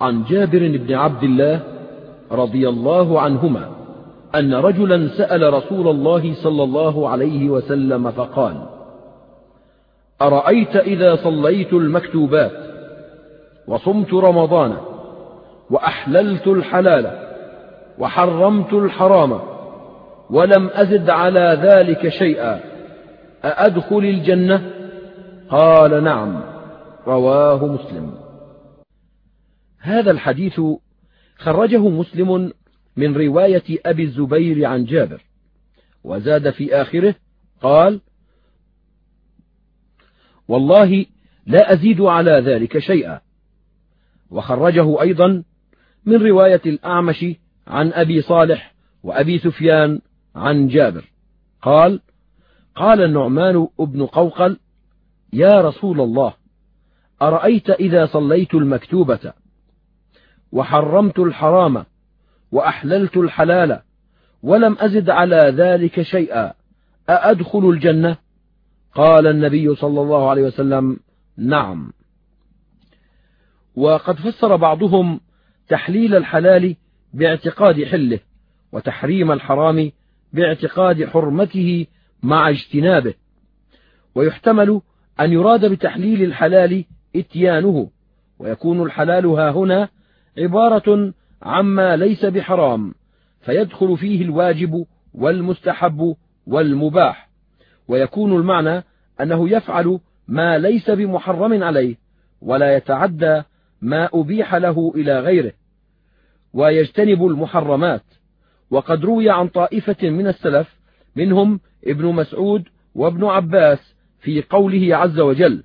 عن جابر بن عبد الله رضي الله عنهما أن رجلا سأل رسول الله صلى الله عليه وسلم فقال أرأيت إذا صليت المكتوبات وصمت رمضان وأحللت الحلال وحرمت الحرام ولم أزد على ذلك شيئا أأدخل الجنة؟ قال نعم رواه مسلم. هذا الحديث خرجه مسلم من رواية أبي الزبير عن جابر وزاد في آخره قال والله لا أزيد على ذلك شيئا. وخرجه أيضا من رواية الأعمش عن أبي صالح وأبي سفيان عن جابر قال قال النعمان بن قوقل يا رسول الله أرأيت إذا صليت المكتوبة؟ وحرمت الحرام وأحللت الحلال ولم أزد على ذلك شيئا. أأدخل الجنة؟ قال النبي صلى الله عليه وسلم نعم. وقد فسر بعضهم تحليل الحلال باعتقاد حله وتحريم الحرام باعتقاد حرمته مع اجتنابه. ويحتمل أن يراد بتحليل الحلال اتيانه ويكون الحلال ها هنا عبارة عما ليس بحرام فيدخل فيه الواجب والمستحب والمباح. ويكون المعنى أنه يفعل ما ليس بمحرم عليه ولا يتعدى ما أبيح له إلى غيره. ويجتنب المحرمات. وقد روي عن طائفة من السلف منهم ابن مسعود وابن عباس في قوله عز وجل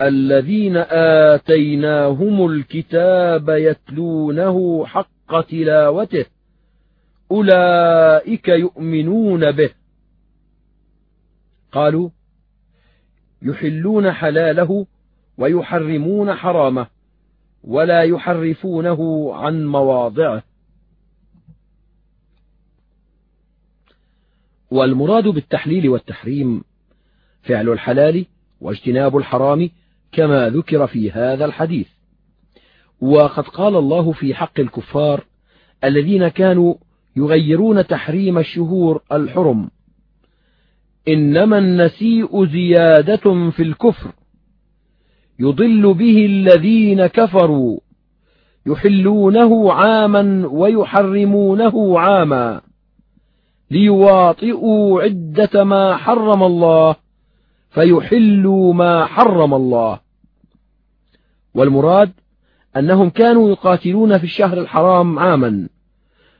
الذين آتيناهم الكتاب يتلونه حق تلاوته أولئك يؤمنون به. قالوا يحلون حلاله ويحرمون حرامه ولا يحرفونه عن مواضعه. والمراد بالتحليل والتحريم فعل الحلال واجتناب الحرام كما ذكر في هذا الحديث. وقد قال الله في حق الكفار الذين كانوا يغيرون تحريم الشهور الحرم إنما النسيء زيادة في الكفر يضل به الذين كفروا يحلونه عاما ويحرمونه عاما ليواطئوا عدة ما حرم الله فيحلوا ما حرم الله. والمراد أنهم كانوا يقاتلون في الشهر الحرام عاما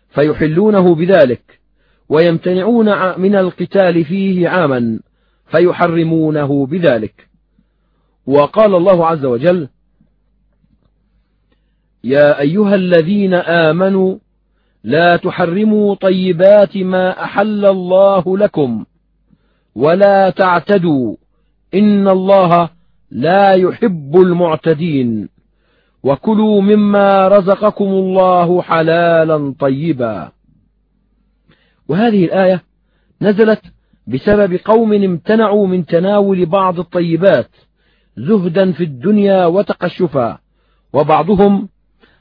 فيحلونه بذلك ويمتنعون من القتال فيه عاما فيحرمونه بذلك. وقال الله عز وجل يا أيها الذين آمنوا لا تحرموا طيبات ما أحل الله لكم ولا تعتدوا إن الله لا يحب المعتدين. وكلوا مما رزقكم الله حلالا طيبا. وهذه الآية نزلت بسبب قوم امتنعوا من تناول بعض الطيبات زهدا في الدنيا وتقشفا. وبعضهم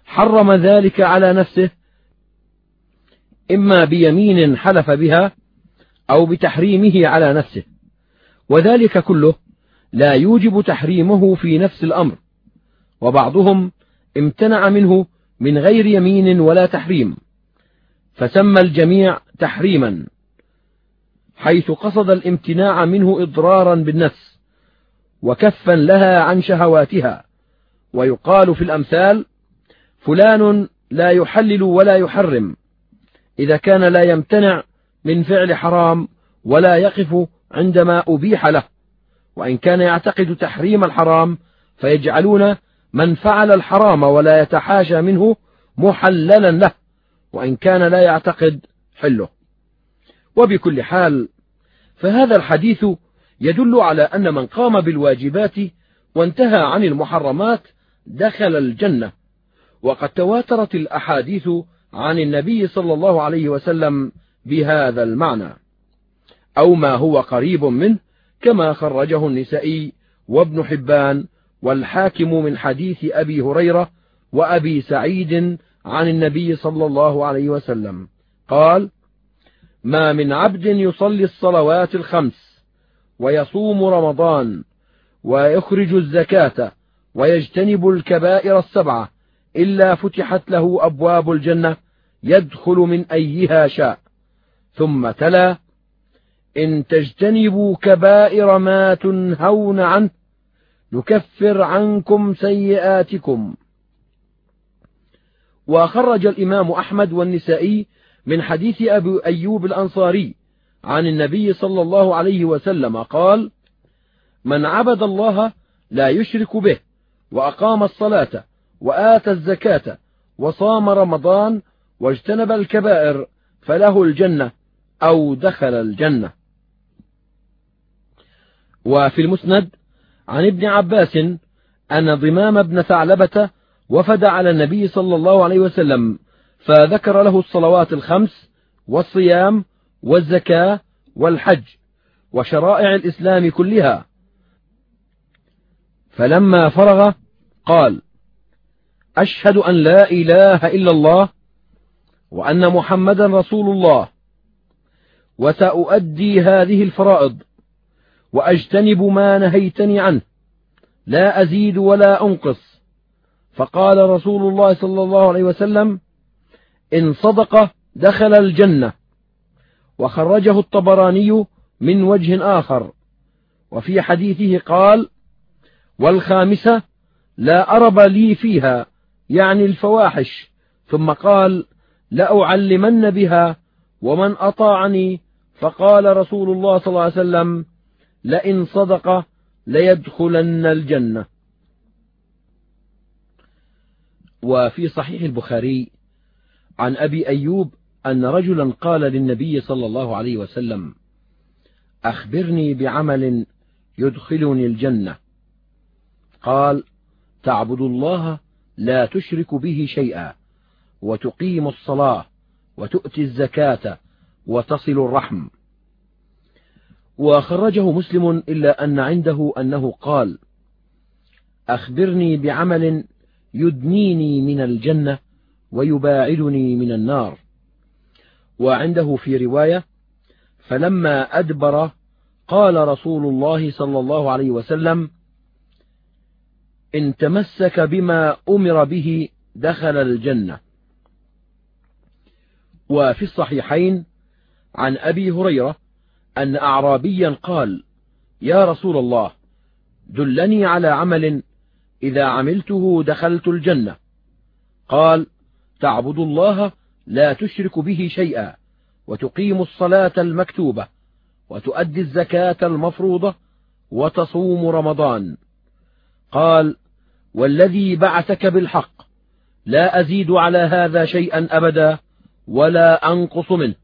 حرم ذلك على نفسه إما بيمين حلف بها أو بتحريمه على نفسه. وذلك كله لا يوجب تحريمه في نفس الأمر. وبعضهم امتنع منه من غير يمين ولا تحريم. فسمى الجميع تحريما حيث قصد الامتناع منه إضرارا بالنفس وكفا لها عن شهواتها. ويقال في الأمثال فلان لا يحلل ولا يحرم إذا كان لا يمتنع من فعل حرام ولا يقف عندما أبيح له. وإن كان يعتقد تحريم الحرام فيجعلون من فعل الحرام ولا يتحاشى منه محللا له وإن كان لا يعتقد حله. وبكل حال فهذا الحديث يدل على أن من قام بالواجبات وانتهى عن المحرمات دخل الجنة. وقد تواترت الأحاديث عن النبي صلى الله عليه وسلم بهذا المعنى. أو ما هو قريب منه كما خرجه النسائي وابن حبان والحاكم من حديث أبي هريرة وأبي سعيد عن النبي صلى الله عليه وسلم. قال ما من عبد يصلي الصلوات الخمس ويصوم رمضان ويخرج الزكاة ويجتنب الكبائر السبعة إلا فتحت له أبواب الجنة يدخل من أيها شاء ثم تلا إن تجتنبوا كبائر ما تنهون عنه نكفر عنكم سيئاتكم. وخرج الإمام أحمد والنسائي من حديث أبي أيوب الأنصاري عن النبي صلى الله عليه وسلم قال من عبد الله لا يشرك به وأقام الصلاة وآتى الزكاة وصام رمضان واجتنب الكبائر فله الجنة أو دخل الجنة. وفي المسند عن ابن عباس أن ضمام بن ثعلبة وفد على النبي صلى الله عليه وسلم فذكر له الصلوات الخمس والصيام والزكاة والحج وشرائع الإسلام كلها. فلما فرغ قال أشهد أن لا إله إلا الله وأن محمدا رسول الله وسأؤدي هذه الفرائض وأجتنب ما نهيتني عنه. لا أزيد ولا أنقص. فقال رسول الله صلى الله عليه وسلم إن صدق دخل الجنة. وخرجه الطبراني من وجه آخر. وفي حديثه قال والخامسة لا أرب لي فيها يعني الفواحش. ثم قال لأعلمن بها ومن أطاعني. فقال رسول الله صلى الله عليه وسلم لئن صدق ليدخلن الجنة. وفي صحيح البخاري عن أبي أيوب أن رجلا قال للنبي صلى الله عليه وسلم أخبرني بعمل يدخلني الجنة. قال تعبد الله لا تشرك به شيئا وتقيم الصلاة وتؤتي الزكاة وتصل الرحم. وخرجه مسلم إلا أن عنده أنه قال أخبرني بعمل يدنيني من الجنة ويباعدني من النار. وعنده في رواية فلما أدبر قال رسول الله صلى الله عليه وسلم إن تمسك بما أمر به دخل الجنة. وفي الصحيحين عن أبي هريرة أن أعرابيا قال يا رسول الله دلني على عمل إذا عملته دخلت الجنة. قال تعبد الله لا تشرك به شيئا وتقيم الصلاة المكتوبة وتؤدي الزكاة المفروضة وتصوم رمضان. قال والذي بعثك بالحق لا أزيد على هذا شيئا أبدا ولا أنقص منه.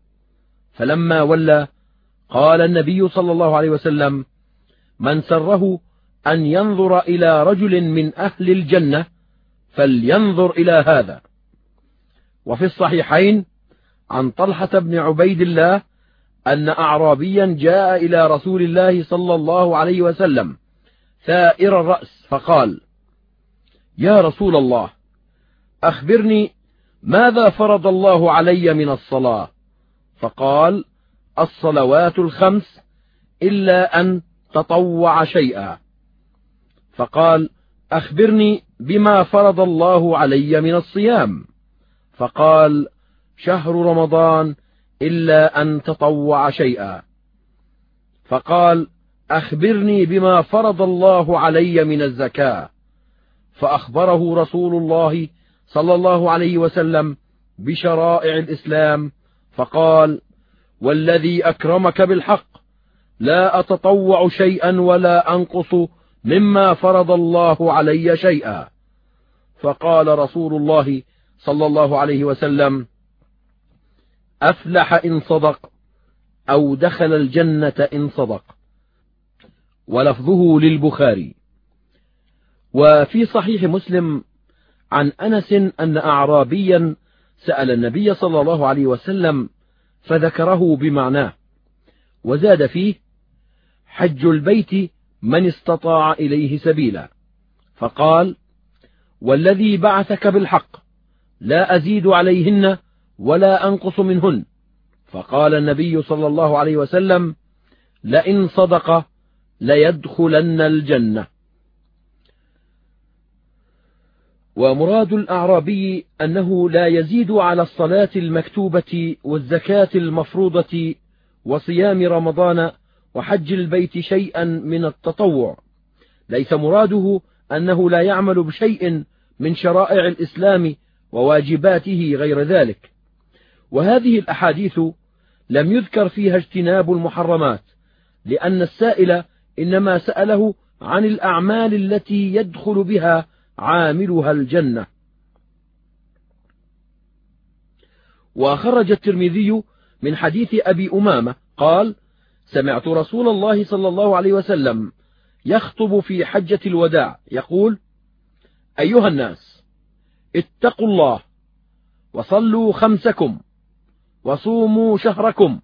فلما ولى قال النبي صلى الله عليه وسلم من سره أن ينظر إلى رجل من أهل الجنة فلينظر إلى هذا. وفي الصحيحين عن طلحة بن عبيد الله أن أعرابيا جاء إلى رسول الله صلى الله عليه وسلم ثائر الرأس فقال يا رسول الله أخبرني ماذا فرض الله علي من الصلاة؟ فقال الصلوات الخمس إلا أن تطوع شيئا. فقال أخبرني بما فرض الله علي من الصيام. فقال شهر رمضان إلا أن تطوع شيئا. فقال أخبرني بما فرض الله علي من الزكاة. فأخبره رسول الله صلى الله عليه وسلم بشرائع الإسلام فقال والذي أكرمك بالحق. لا أتطوع شيئا ولا أنقص مما فرض الله علي شيئا. فقال رسول الله صلى الله عليه وسلم أفلح إن صدق أو دخل الجنة إن صدق. ولفظه للبخاري. وفي صحيح مسلم عن أنس أن أعرابيا سأل النبي صلى الله عليه وسلم فذكره بمعناه. وزاد فيه حج البيت من استطاع إليه سبيلا. فقال والذي بعثك بالحق لا أزيد عليهن ولا أنقص منهن. فقال النبي صلى الله عليه وسلم لئن صدق ليدخلن الجنة. ومراد الأعرابي أنه لا يزيد على الصلاة المكتوبة والزكاة المفروضة وصيام رمضان وحج البيت شيئا من التطوع. ليس مراده أنه لا يعمل بشيء من شرائع الإسلام وواجباته غير ذلك. وهذه الأحاديث لم يذكر فيها اجتناب المحرمات لأن السائل إنما سأله عن الأعمال التي يدخل بها عاملها الجنة. وخرج الترمذي من حديث أبي أمامة قال سمعت رسول الله صلى الله عليه وسلم يخطب في حجة الوداع يقول أيها الناس اتقوا الله وصلوا خمسكم وصوموا شهركم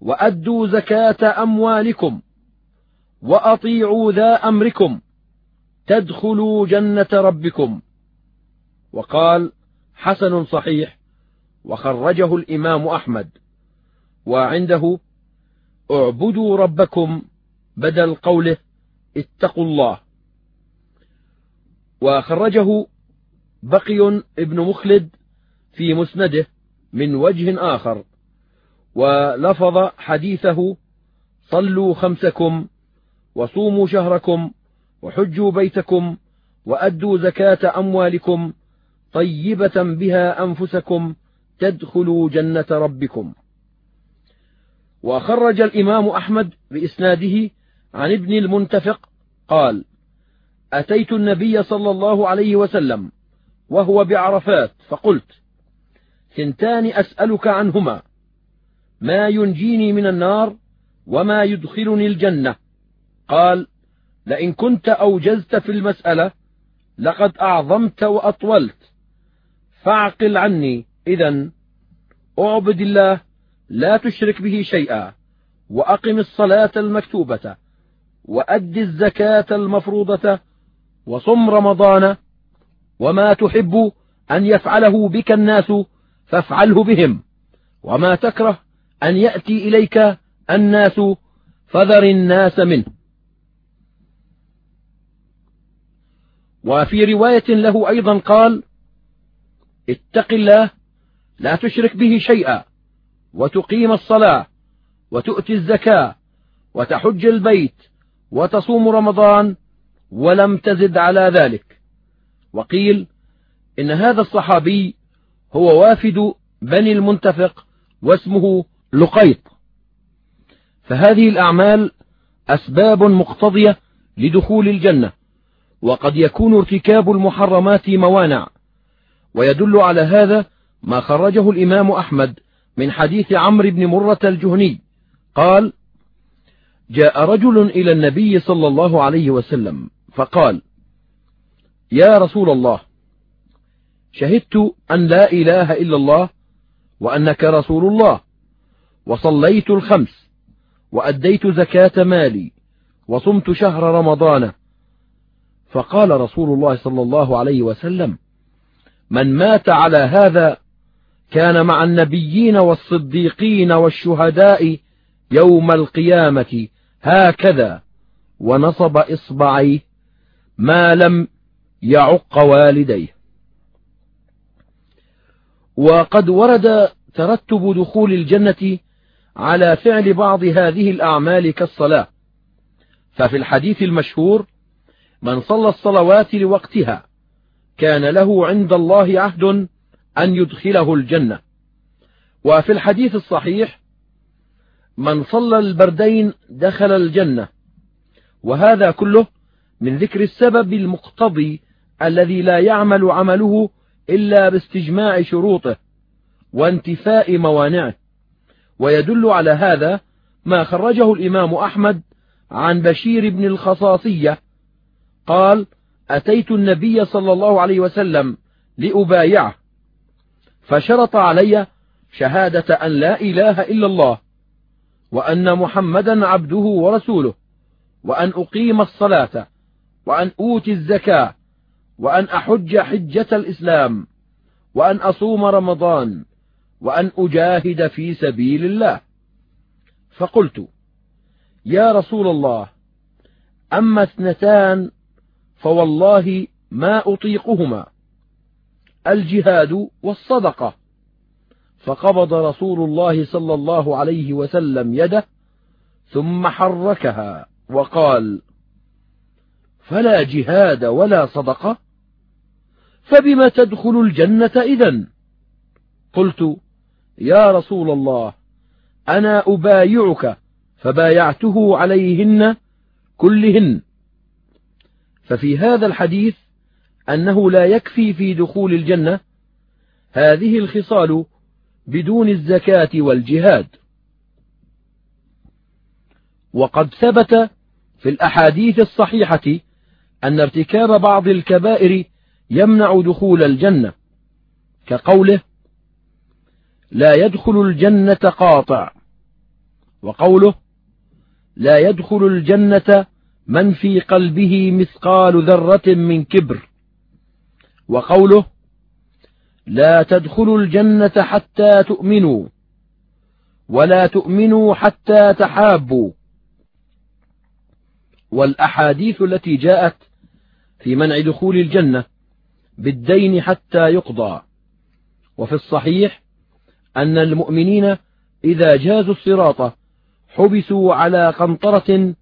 وأدوا زكاة أموالكم وأطيعوا ذا أمركم تدخلوا جنة ربكم. وقال حسن صحيح وخرجه الإمام أحمد. وعنده اعبدوا ربكم بدل قوله اتقوا الله. وخرجه بقي ابن مخلد في مسنده من وجه آخر. ولفظ حديثه صلوا خمسكم وصوموا شهركم وحجوا بيتكم وأدوا زكاة أموالكم طيبة بها أنفسكم تدخلوا جنة ربكم. وخرج الإمام أحمد بإسناده عن ابن المنتفق قال أتيت النبي صلى الله عليه وسلم وهو بعرفات فقلت ثنتان أسألك عنهما. ما ينجيني من النار وما يدخلني الجنة؟ قال لئن كنت أوجزت في المسألة لقد أعظمت وأطولت. فاعقل عني إذا أعبد الله لا تشرك به شيئا وأقم الصلاة المكتوبة وأد الزكاة المفروضة وصم رمضان وما تحب أن يفعله بك الناس فافعله بهم وما تكره أن يأتي إليك الناس فذر الناس منه. وفي رواية له أيضا قال اتق الله لا تشرك به شيئا وتقيم الصلاة وتؤتي الزكاة وتحج البيت وتصوم رمضان ولم تزد على ذلك. وقيل إن هذا الصحابي هو وافد بني المنتفق واسمه لقيط. فهذه الأعمال أسباب مقتضية لدخول الجنة. وقد يكون ارتكاب المحرمات موانع ويدل على هذا ما خرجه الإمام أحمد من حديث عمرو بن مرة الجهني. قال جاء رجل إلى النبي صلى الله عليه وسلم فقال يا رسول الله شهدت أن لا إله إلا الله وأنك رسول الله وصليت الخمس وأديت زكاة مالي وصمت شهر رمضان فقال رسول الله صلى الله عليه وسلم من مات على هذا كان مع النبيين والصديقين والشهداء يوم القيامة هكذا ونصب إصبعيه ما لم يعق والديه. وقد ورد ترتب دخول الجنة على فعل بعض هذه الأعمال كالصلاة ففي الحديث المشهور من صلى الصلوات لوقتها كان له عند الله عهد أن يدخله الجنة. وفي الحديث الصحيح من صلى البردين دخل الجنة وهذا كله من ذكر السبب المقتضي الذي لا يعمل عمله إلا باستجماع شروطه وانتفاء موانعه. ويدل على هذا ما خرجه الإمام أحمد عن بشير بن الخصاصية قال أتيت النبي صلى الله عليه وسلم لأبايعه فشرط علي شهادة أن لا إله إلا الله وأن محمدا عبده ورسوله وأن أقيم الصلاة وأن أوتي الزكاة وأن أحج حجة الإسلام وأن أصوم رمضان وأن أجاهد في سبيل الله. فقلت يا رسول الله أما اثنتان فوالله ما أطيقهما. الجهاد والصدقة. فقبض رسول الله صلى الله عليه وسلم يده ثم حركها وقال فلا جهاد ولا صدقة فبم تدخل الجنة إذا قلت يا رسول الله أنا أبايعك فبايعته عليهن كلهن. ففي هذا الحديث أنه لا يكفي في دخول الجنة هذه الخصال بدون الزكاة والجهاد. وقد ثبت في الأحاديث الصحيحة أن ارتكاب بعض الكبائر يمنع دخول الجنة كقوله لا يدخل الجنة قاطع وقوله لا يدخل الجنة من في قلبه مثقال ذرة من كبر. وقوله لا تدخلوا الجنة حتى تؤمنوا ولا تؤمنوا حتى تحابوا. والأحاديث التي جاءت في منع دخول الجنة بالدين حتى يقضى. وفي الصحيح أن المؤمنين إذا جازوا الصراط حبسوا على قنطرة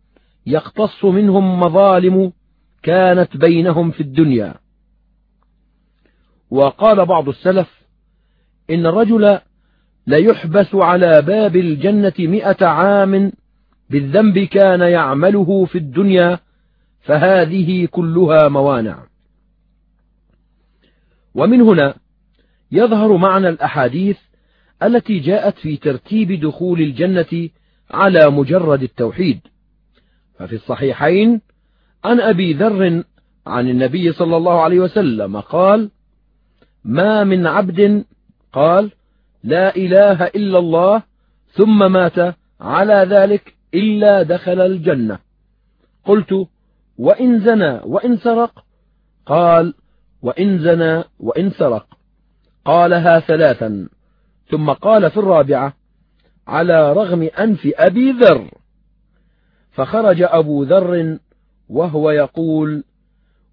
يقتص منهم مظالم كانت بينهم في الدنيا. وقال بعض السلف إن الرجل ليحبس على باب الجنة مئة عام بالذنب كان يعمله في الدنيا فهذه كلها موانع. ومن هنا يظهر معنى الأحاديث التي جاءت في ترتيب دخول الجنة على مجرد التوحيد. ففي الصحيحين عن أبي ذر عن النبي صلى الله عليه وسلم قال ما من عبد قال لا إله إلا الله ثم مات على ذلك إلا دخل الجنة. قلت وإن زنى وإن سرق؟ قال وإن زنى وإن سرق. قالها ثلاثا ثم قال في الرابعة على رغم أنف أبي ذر. فخرج أبو ذر وهو يقول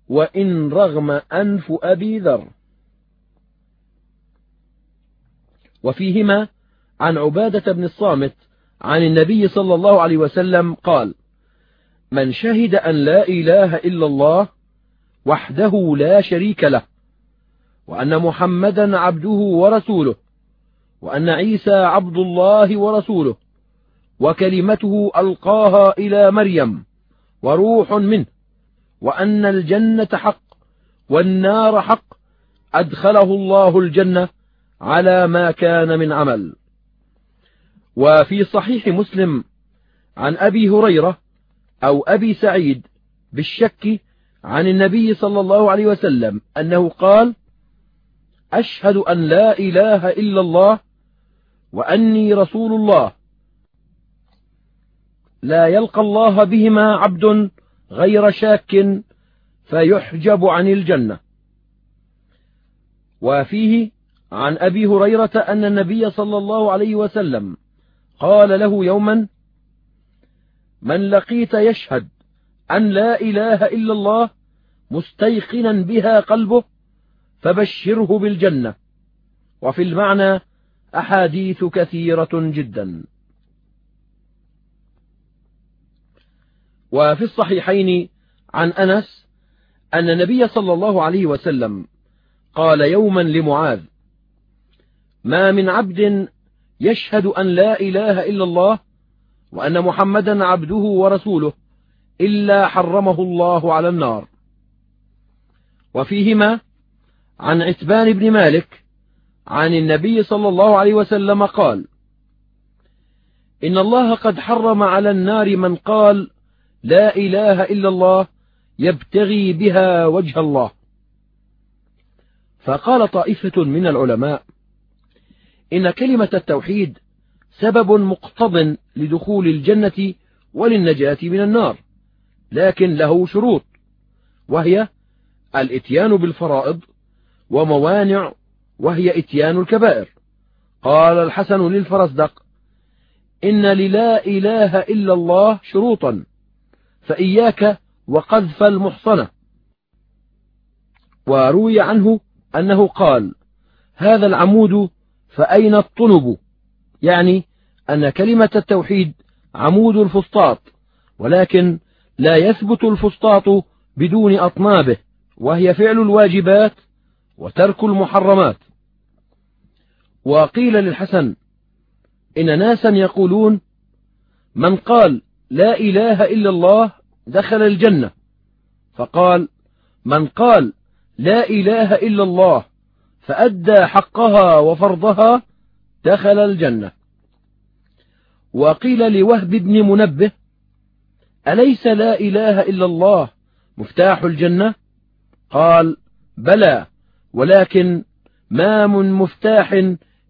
وإن رغم أنف أبي ذر. وفيهما عن عبادة بن الصامت عن النبي صلى الله عليه وسلم قال من شهد أن لا إله إلا الله وحده لا شريك له وأن محمدا عبده ورسوله وأن عيسى عبد الله ورسوله وكلمته ألقاها إلى مريم وروح منه وأن الجنة حق والنار حق أدخله الله الجنة على ما كان من عمل. وفي صحيح مسلم عن أبي هريرة أو أبي سعيد بالشك عن النبي صلى الله عليه وسلم أنه قال أشهد أن لا إله إلا الله وأني رسول الله لا يلقى الله بهما عبد غير شاك فيحجب عن الجنة. وفيه عن أبي هريرة أن النبي صلى الله عليه وسلم قال له يوما من لقيت يشهد أن لا إله إلا الله مستيقنا بها قلبه فبشره بالجنة وفي المعنى أحاديث كثيرة جدا. وفي الصحيحين عن أنس أن النبي صلى الله عليه وسلم قال يوما لمعاذ ما من عبد يشهد أن لا إله إلا الله وأن محمدا عبده ورسوله إلا حرمه الله على النار. وفيهما عن عتبان بن مالك عن النبي صلى الله عليه وسلم قال إن الله قد حرم على النار من قال لا إله إلا الله يبتغي بها وجه الله. فقال طائفة من العلماء إن كلمة التوحيد سبب مقتض لدخول الجنة وللنجاة من النار لكن له شروط وهي الإتيان بالفرائض وموانع وهي إتيان الكبائر. قال الحسن للفرزدق إن للا إله إلا الله شروطا. فإياك وقذف المحصنة. وروي عنه أنه قال هذا العمود فأين الطنب يعني أن كلمة التوحيد عمود الفسطاط ولكن لا يثبت الفسطاط بدون أطنابه وهي فعل الواجبات وترك المحرمات. وقيل للحسن إن ناسا يقولون من قال لا إله إلا الله دخل الجنة. فقال من قال لا إله إلا الله فأدى حقها وفرضها دخل الجنة. وقيل لوهب بن منبه أليس لا إله إلا الله مفتاح الجنة؟ قال بلى ولكن ما من مفتاح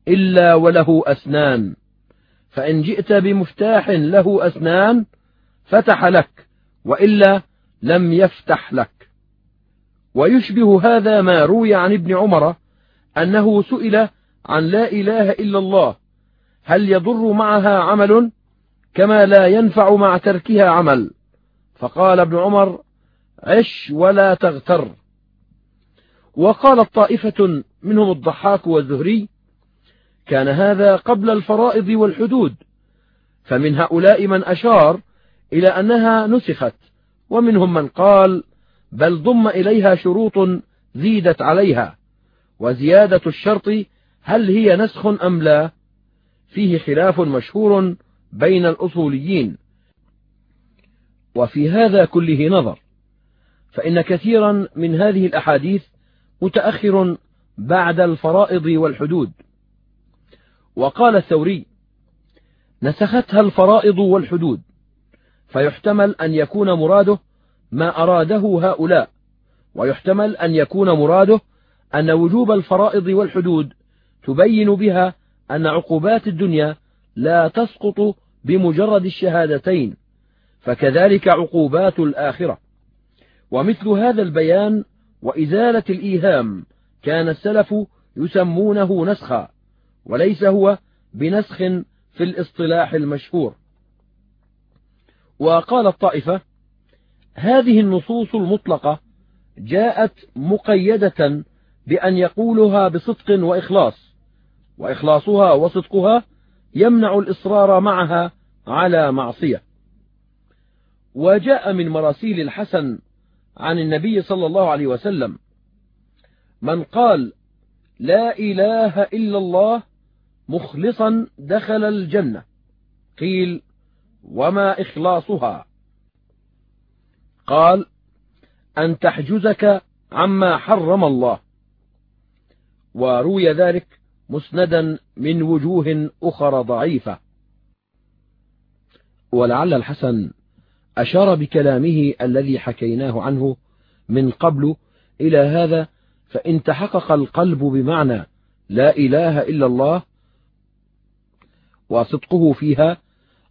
إلا وله أسنان فإن جئت بمفتاح له أسنان فتح لك. وإلا لم يفتح لك. ويشبه هذا ما روي عن ابن عمر أنه سئل عن لا إله إلا الله هل يضر معها عمل كما لا ينفع مع تركها عمل؟ فقال ابن عمر عش ولا تغتر. وقالت طائفة منهم الضحاك والزهري كان هذا قبل الفرائض والحدود فمن هؤلاء من أشار إلى أنها نسخت. ومنهم من قال بل ضم إليها شروط زيدت عليها. وزيادة الشرط هل هي نسخ أم لا؟ فيه خلاف مشهور بين الأصوليين. وفي هذا كله نظر. فإن كثيرا من هذه الأحاديث متأخر بعد الفرائض والحدود. وقال الثوري نسختها الفرائض والحدود. فيحتمل أن يكون مراده ما أراده هؤلاء ويحتمل أن يكون مراده أن وجوب الفرائض والحدود تبين بها أن عقوبات الدنيا لا تسقط بمجرد الشهادتين فكذلك عقوبات الآخرة. ومثل هذا البيان وإزالة الإيهام كان السلف يسمونه نسخا وليس هو بنسخ في الاصطلاح المشهور. وقال الطائفة هذه النصوص المطلقة جاءت مقيدة بأن يقولها بصدق وإخلاص وإخلاصها وصدقها يمنع الإصرار معها على معصية. وجاء من مراسيل الحسن عن النبي صلى الله عليه وسلم من قال لا إله إلا الله مخلصا دخل الجنة قيل وما إخلاصها. قال أن تحجزك عما حرم الله. وروي ذلك مسندا من وجوه أخرى ضعيفة. ولعل الحسن أشار بكلامه الذي حكيناه عنه من قبل إلى هذا فإن تحقق القلب بمعنى لا إله إلا الله وصدقه فيها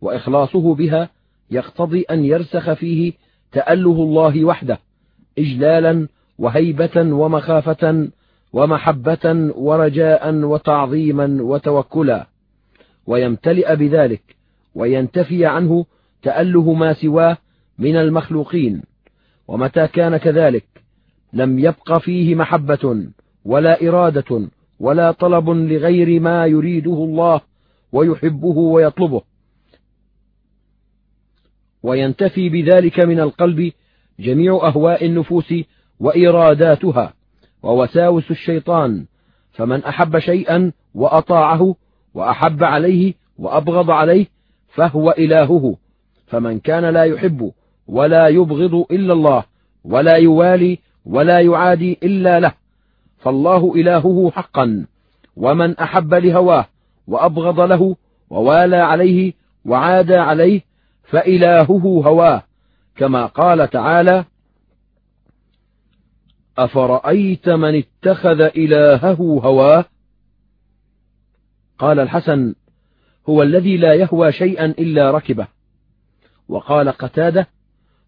وإخلاصه بها يقتضي أن يرسخ فيه تأله الله وحده إجلالا وهيبة ومخافة ومحبة ورجاء وتعظيما وتوكلا. ويمتلئ بذلك وينتفي عنه تأله ما سواه من المخلوقين. ومتى كان كذلك؟ لم يبق فيه محبة ولا إرادة ولا طلب لغير ما يريده الله ويحبه ويطلبه. وينتفي بذلك من القلب جميع أهواء النفوس وإراداتها ووساوس الشيطان. فمن أحب شيئا وأطاعه وأحب عليه وأبغض عليه فهو إلهه. فمن كان لا يحب ولا يبغض إلا الله ولا يوالي ولا يعادي إلا له فالله إلهه حقا. ومن أحب لهواه وأبغض له ووالى عليه وعادى عليه فإلهه هواه كما قال تعالى أفرأيت من اتخذ إلهه هواه؟ قال الحسن هو الذي لا يهوى شيئا إلا ركبه. وقال قتادة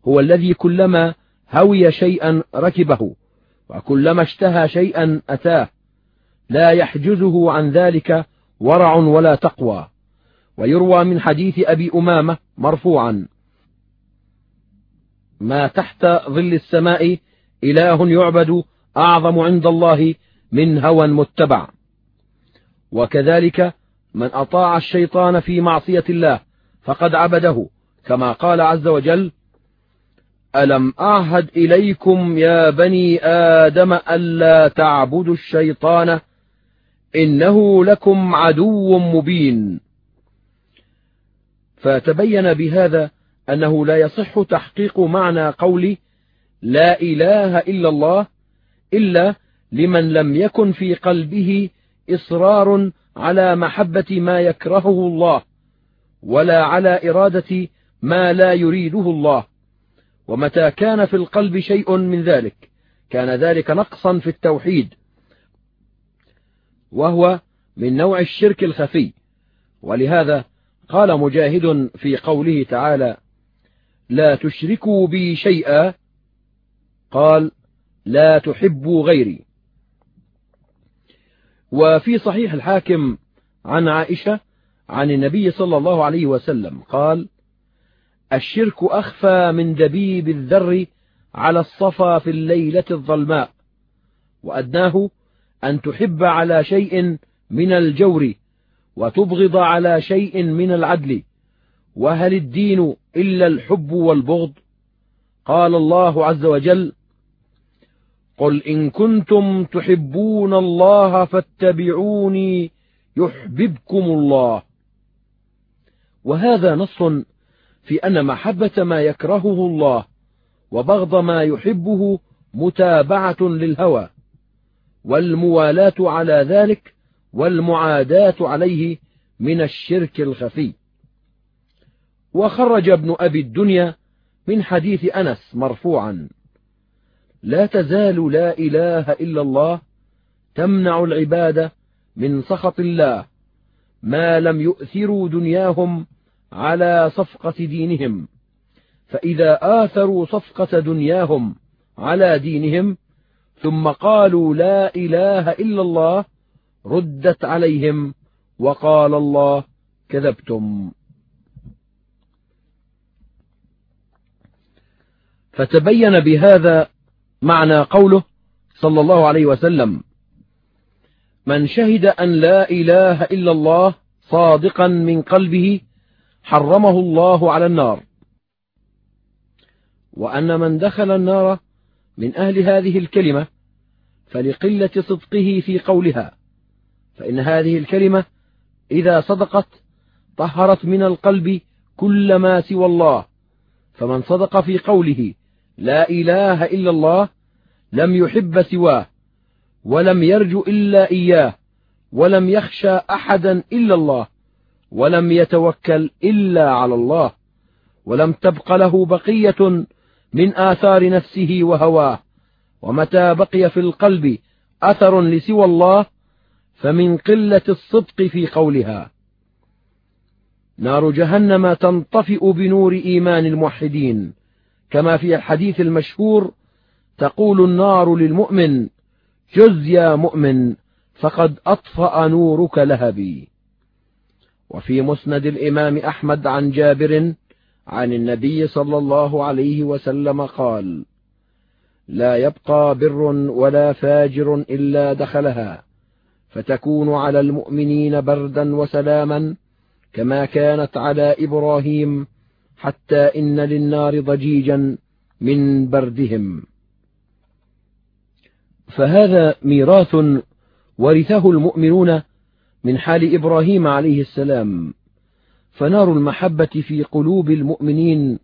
هو الذي كلما هوي شيئا ركبه وكلما اشتهى شيئا أتاه. لا يحجزه عن ذلك ورع ولا تقوى. ويروى من حديث أبي أمامة مرفوعا. ما تحت ظل السماء إله يعبد أعظم عند الله من هوى متبع. وكذلك من أطاع الشيطان في معصية الله فقد عبده كما قال عز وجل ألم أعهد إليكم يا بني آدم ألا تعبدوا الشيطان إنه لكم عدو مبين. فتبين بهذا أنه لا يصح تحقيق معنى قول لا إله إلا الله إلا لمن لم يكن في قلبه إصرار على محبة ما يكرهه الله ولا على إرادة ما لا يريده الله ومتى كان في القلب شيء من ذلك كان ذلك نقصا في التوحيد وهو من نوع الشرك الخفي ولهذا قال مجاهد في قوله تعالى لا تشركوا بي شيئا قال لا تحبوا غيري. وفي صحيح الحاكم عن عائشة عن النبي صلى الله عليه وسلم قال الشرك أخفى من دبيب الذر على الصفا في الليلة الظلماء وأدناه أن تحب على شيء من الجور وتبغض على شيء من العدل. وهل الدين إلا الحب والبغض؟ قال الله عز وجل قل إن كنتم تحبون الله فاتبعوني يحببكم الله. وهذا نص في أن محبة ما يكرهه الله وبغض ما يحبه متابعة للهوى والموالاة على ذلك والمعاداة عليه من الشرك الخفي. وخرج ابن أبي الدنيا من حديث أنس مرفوعا. لا تزال لا إله إلا الله تمنع العباد من سخط الله ما لم يؤثروا دنياهم على صفقة دينهم. فإذا آثروا صفقة دنياهم على دينهم ثم قالوا لا إله إلا الله ردت عليهم وقال الله كذبتم. فتبين بهذا معنى قوله صلى الله عليه وسلم من شهد أن لا إله إلا الله صادقا من قلبه حرمه الله على النار. وأن من دخل النار من أهل هذه الكلمة فلقلة صدقه في قولها فإن هذه الكلمة إذا صدقت طهرت من القلب كل ما سوى الله. فمن صدق في قوله لا إله إلا الله لم يحب سواه ولم يرج إلا إياه ولم يخشى أحدا إلا الله ولم يتوكل إلا على الله ولم تبق له بقية من آثار نفسه وهواه. ومتى بقي في القلب أثر لسوى الله فمن قلة الصدق في قولها. نار جهنم تنطفئ بنور إيمان الموحدين كما في الحديث المشهور تقول النار للمؤمن جز يا مؤمن فقد أطفأ نورك لهبي. وفي مسند الإمام أحمد عن جابر عن النبي صلى الله عليه وسلم قال لا يبقى بر ولا فاجر إلا دخلها فتكون على المؤمنين بردا وسلاما كما كانت على إبراهيم حتى إن للنار ضجيجا من بردهم. فهذا ميراث ورثه المؤمنون من حال إبراهيم عليه السلام. فنار المحبة في قلوب المؤمنين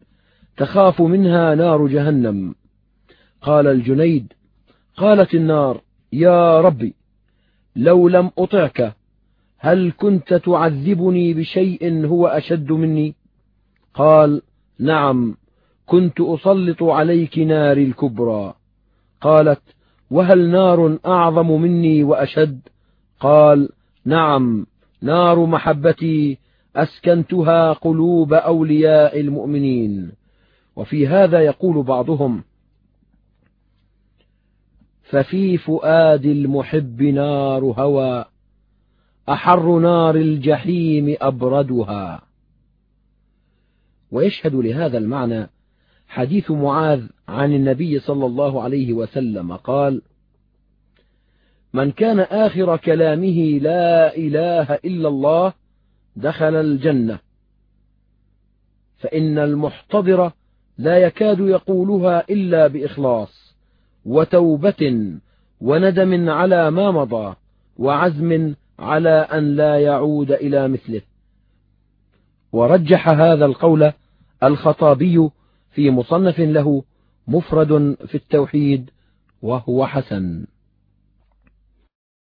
تخاف منها نار جهنم. قال الجنيد قالت النار يا ربي لو لم أطعك هل كنت تعذبني بشيء هو أشد مني؟ قال نعم كنت أسلط عليك ناري الكبرى. قالت وهل نار أعظم مني وأشد؟ قال نعم نار محبتي أسكنتها قلوب أولياء المؤمنين. وفي هذا يقول بعضهم ففي فؤاد المحب نار هوى أحر نار الجحيم أبردها. ويشهد لهذا المعنى حديث معاذ عن النبي صلى الله عليه وسلم قال من كان آخر كلامه لا إله إلا الله دخل الجنة فإن المحتضر لا يكاد يقولها إلا بإخلاص. وتوبة وندم على ما مضى وعزم على أن لا يعود إلى مثله. ورجح هذا القول الخطابي في مصنف له مفرد في التوحيد وهو حسن.